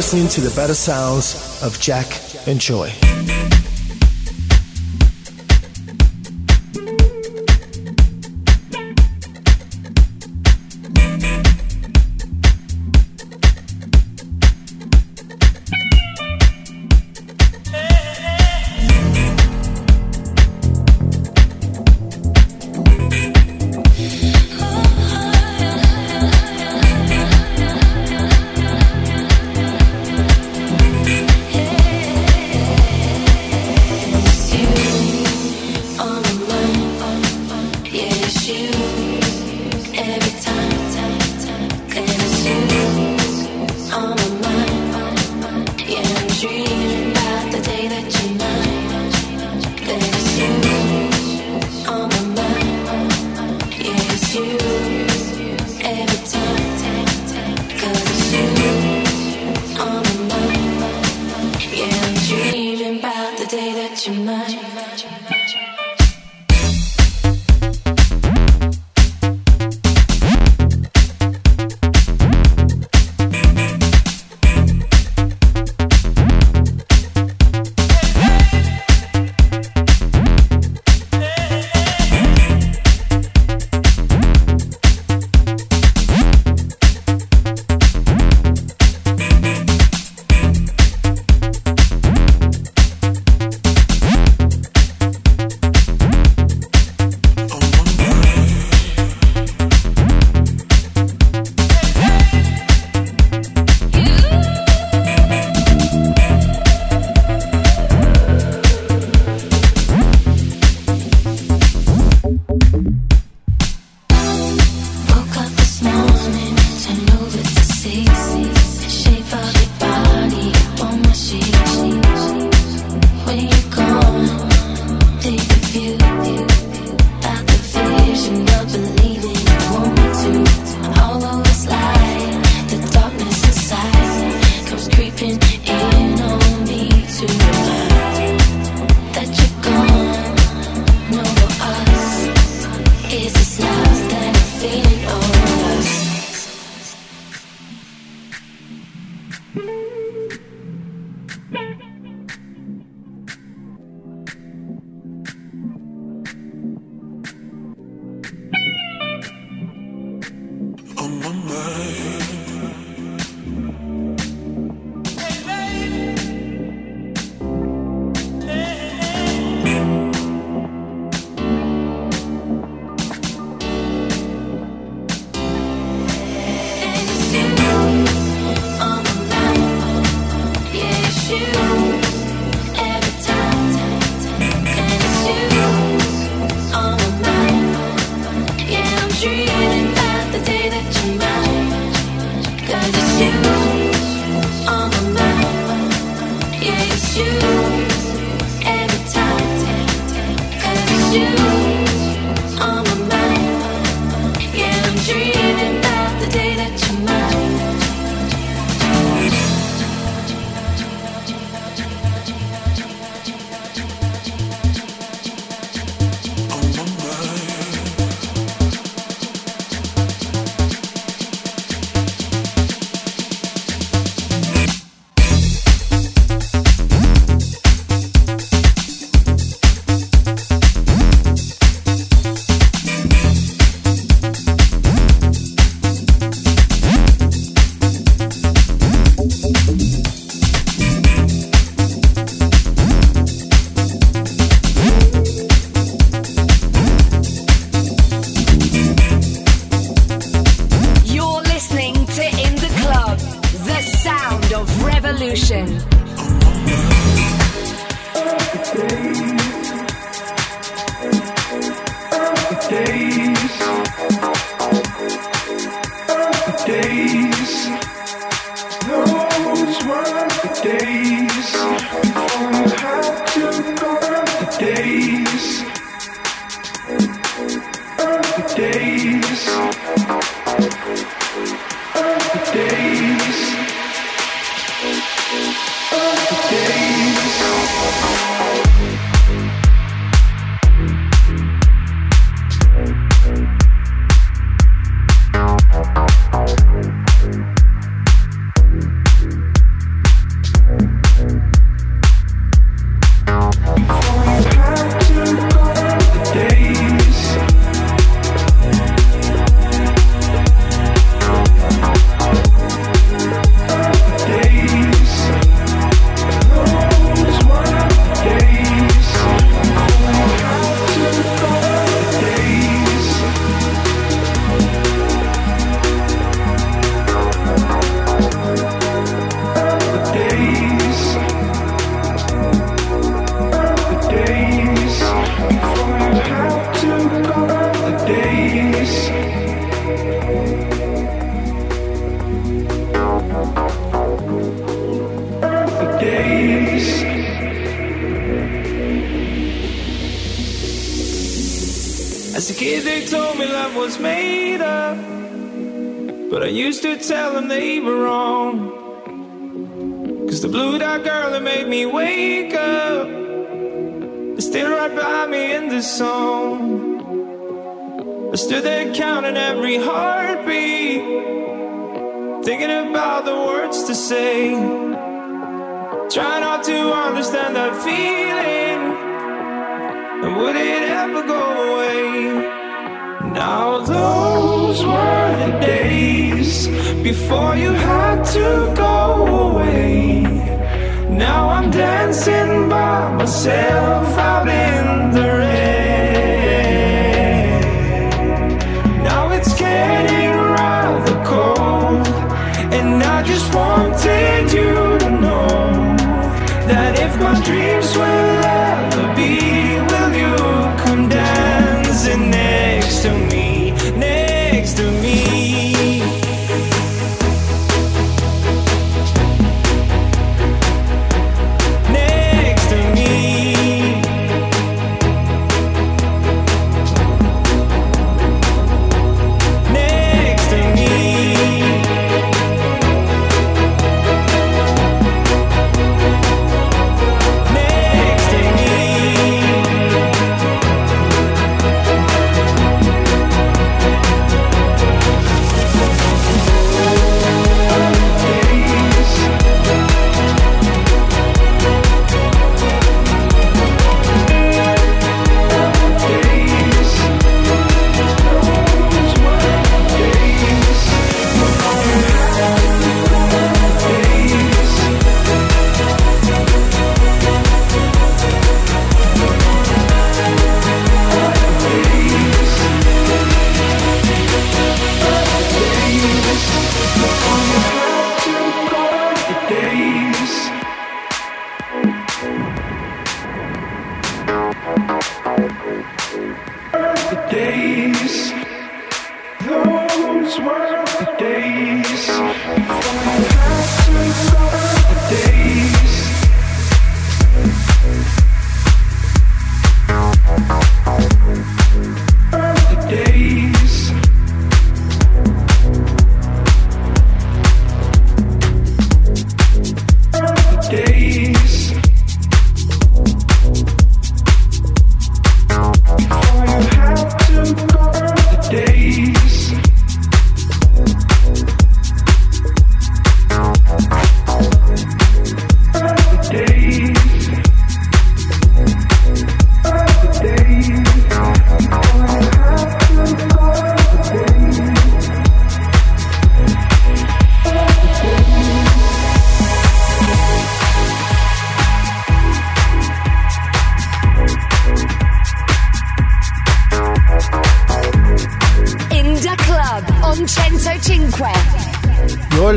listening to the better sounds of Jack and Joy.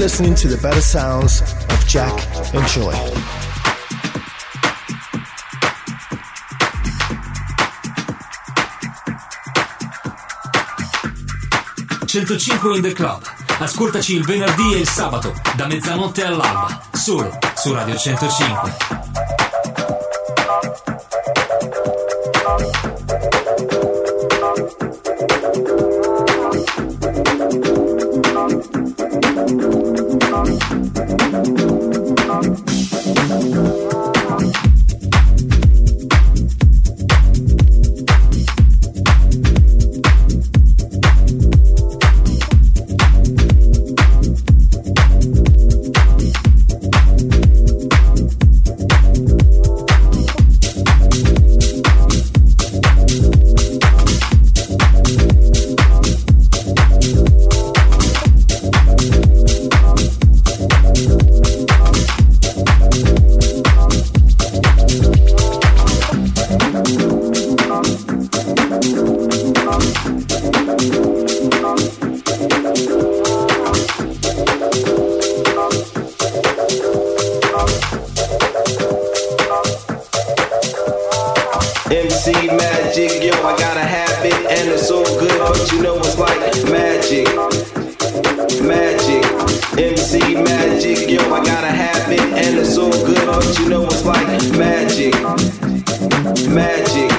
listening to the better sounds of Jack and Joy. ...105 in the club. Ascoltaci il venerdì e il sabato, da mezzanotte all'alba, solo su Radio 105. magic. Yo, I gotta have it, and it's all good, but you know it's like magic. Magic.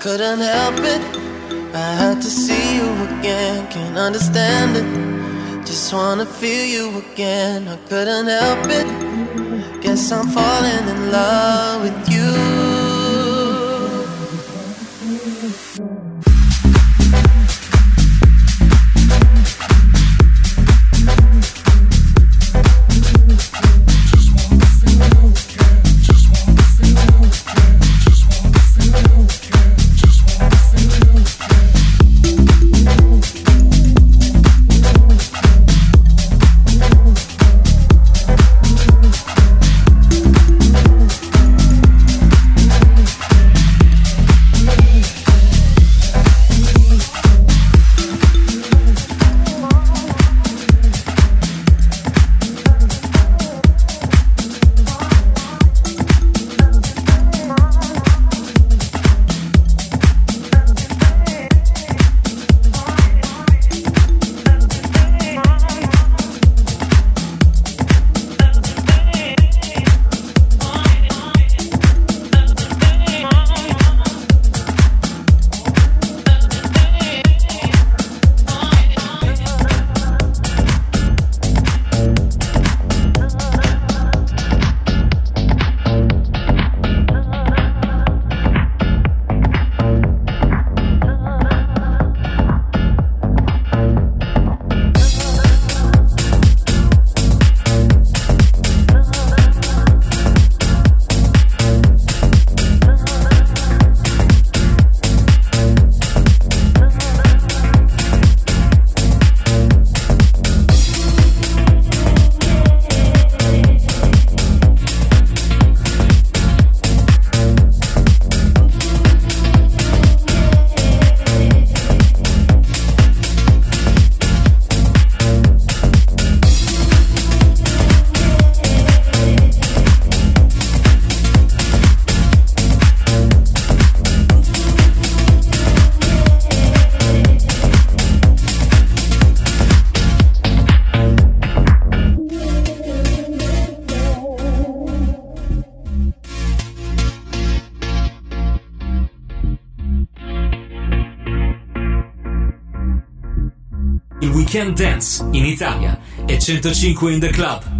couldn't help it. I had to see you again, can't understand it. Just wanna feel you again, I couldn't help it. Guess I'm falling in love with you. Weekend Dance in Italia e 105 in the Club.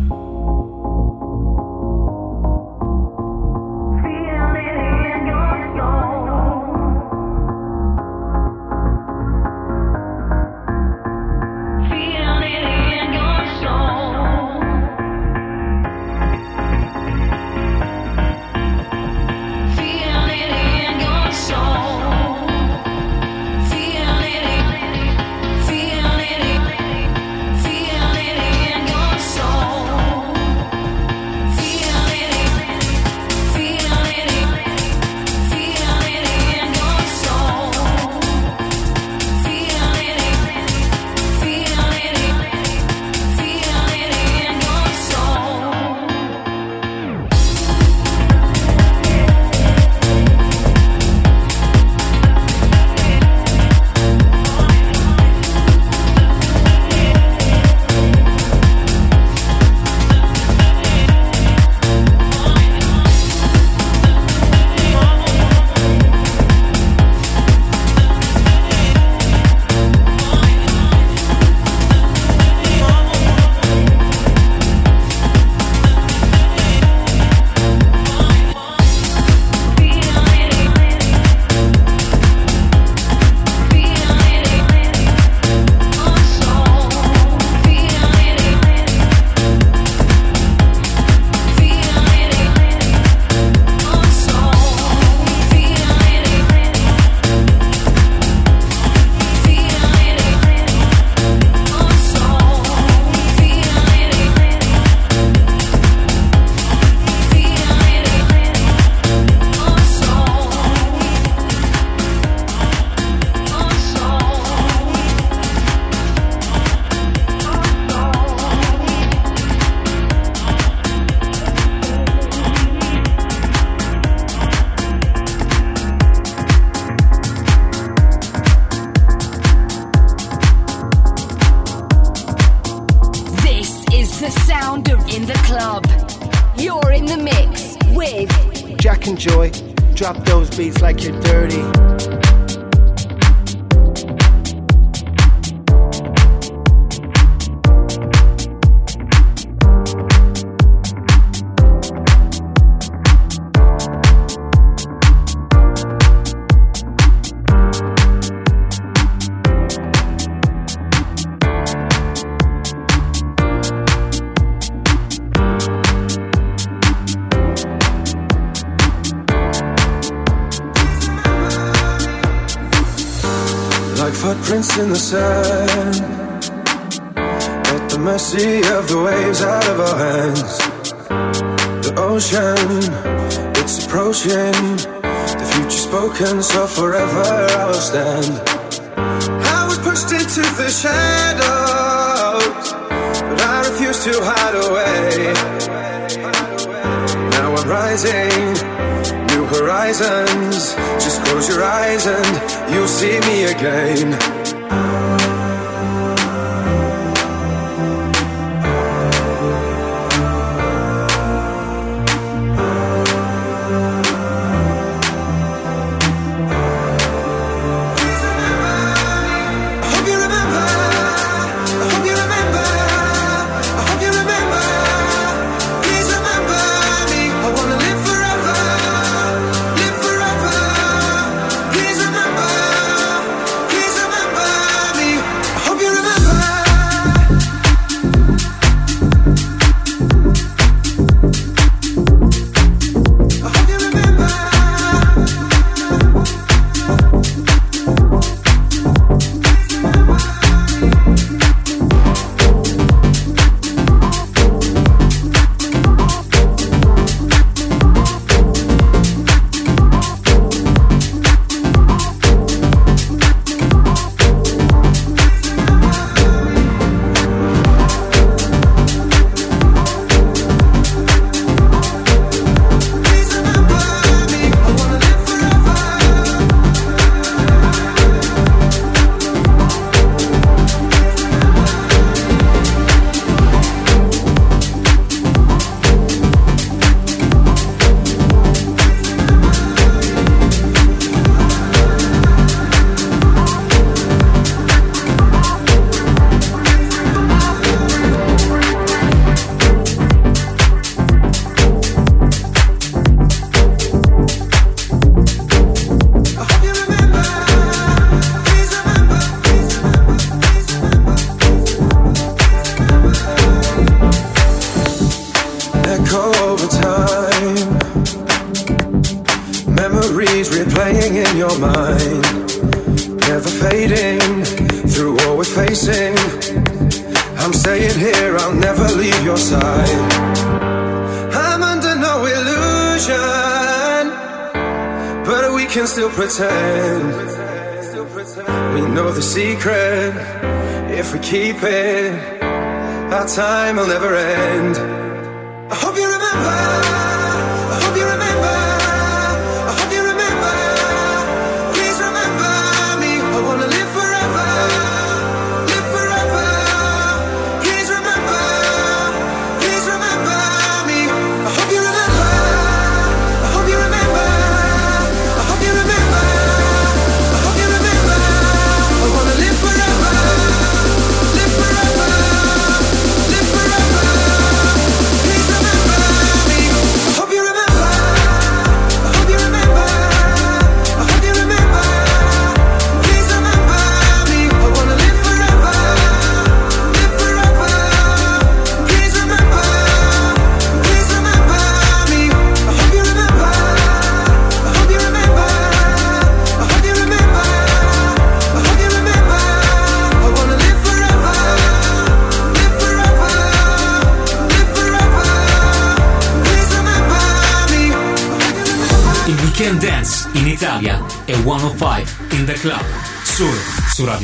Mix with Jack and Joy. Drop those beats like you're dirty. In the sand At the mercy of the waves out of our hands. The ocean, it's approaching. The future spoken, so forever I will stand. I was pushed into the shadows But I refuse to hide away. Now I'm rising New horizons. Just close your eyes and you'll see me again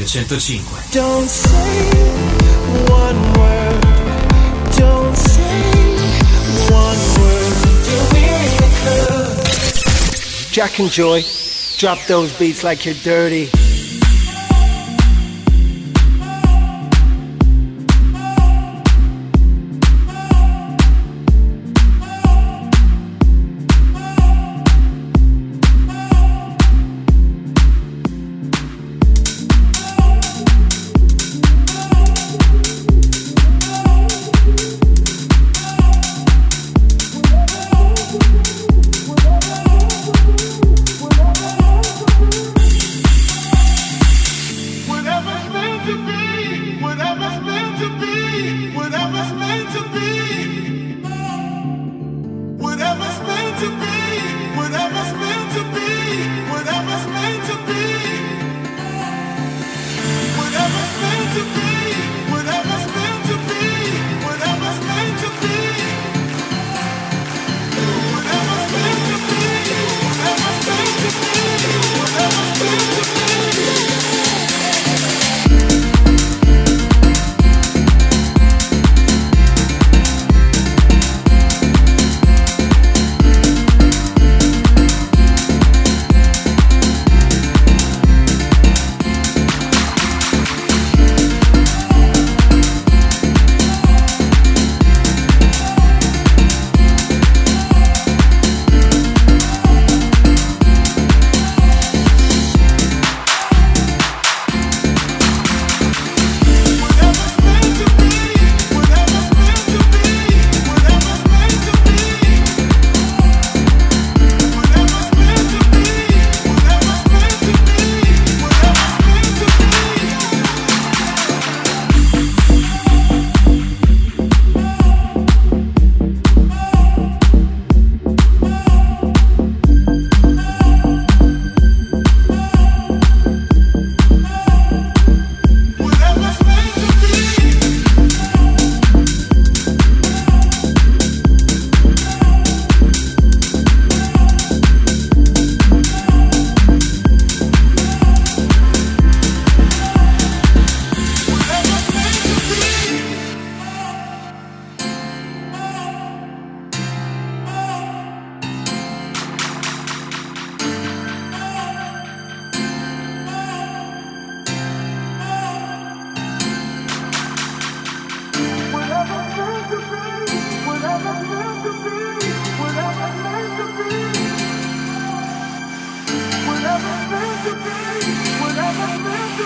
Radio 105. Don't say one word, don't say one word. Jack and Joy, drop those beats like you're dirty.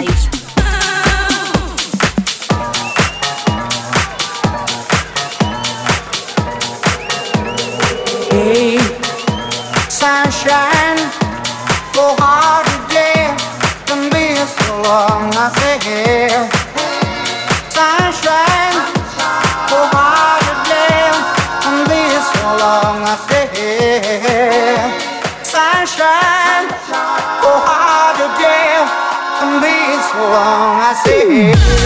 live. Thank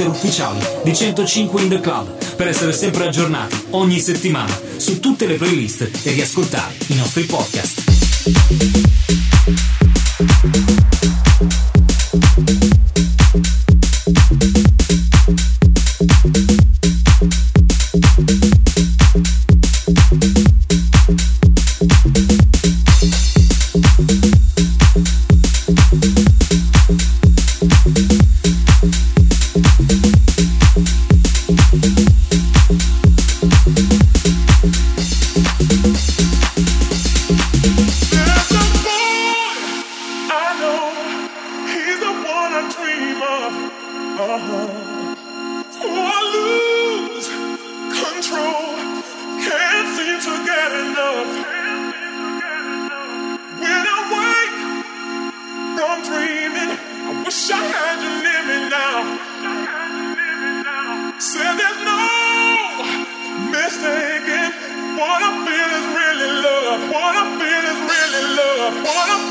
Twitter ufficiali di 105 in the Club per essere sempre aggiornati ogni settimana su tutte le playlist e riascoltare i nostri podcast. What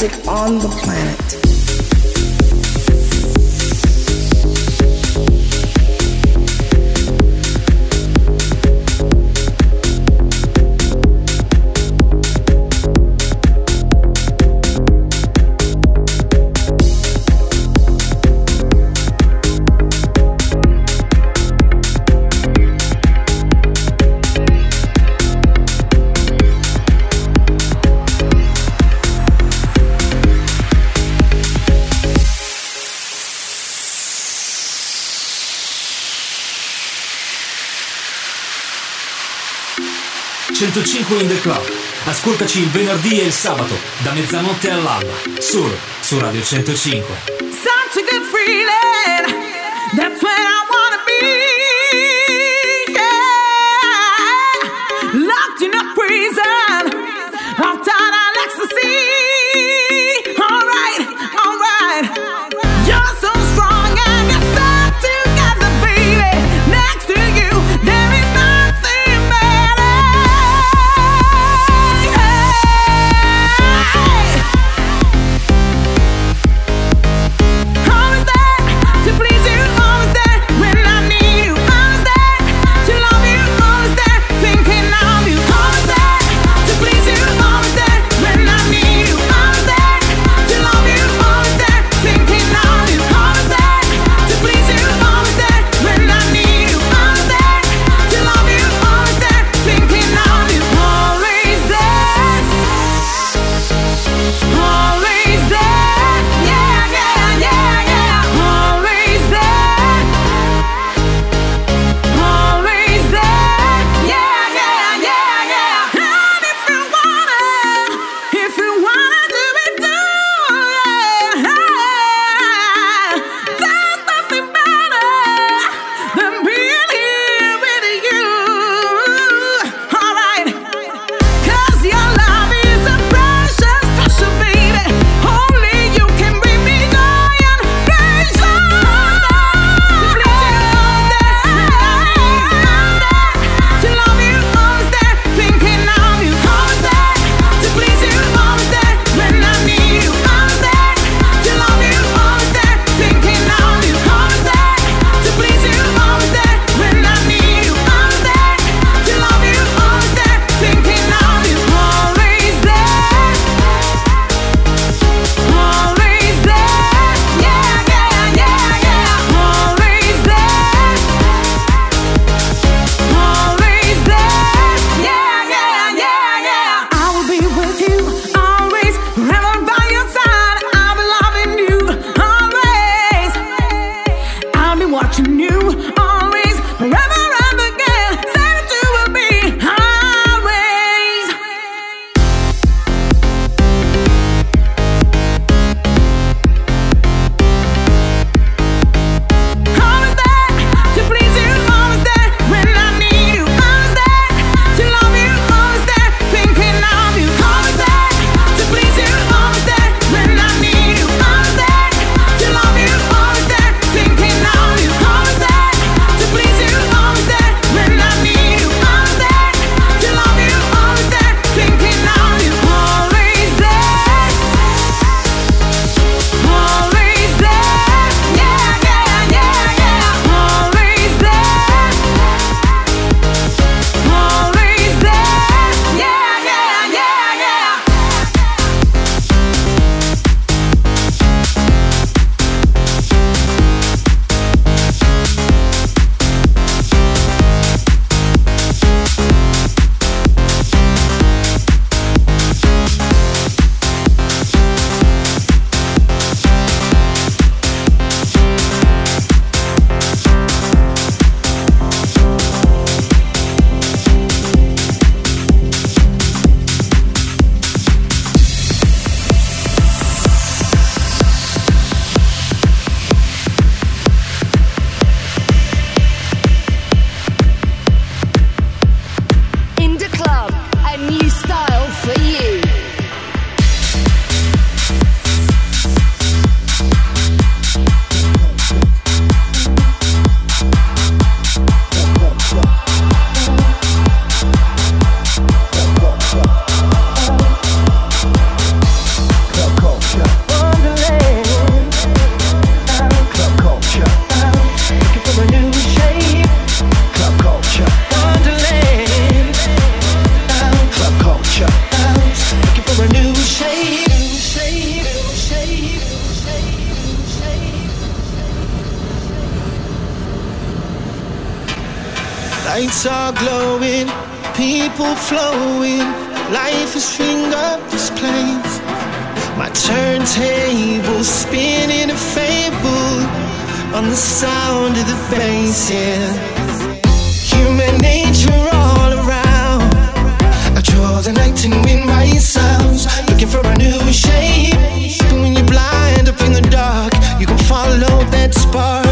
music on the planet. 105 in the club. Ascoltaci il venerdì e il sabato, da mezzanotte all'alba, solo su Radio 105. Such a good feeling, that's when growing, people flowing. Life is finger displays. My turntable spinning a fable on the sound of the bass, yeah. Human nature all around. I draw the night and win myself, looking for a new shape. When you're blind up in the dark, you can follow that spark.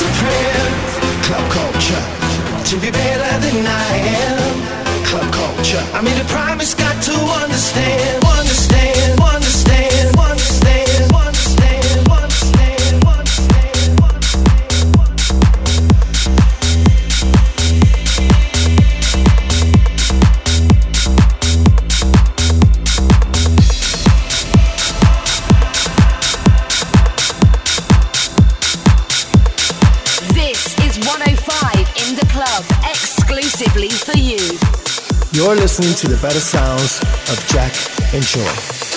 Club culture, to be better than I am. Club culture, I mean the primate's got to understand. listening to the better sounds of Jack and Joy.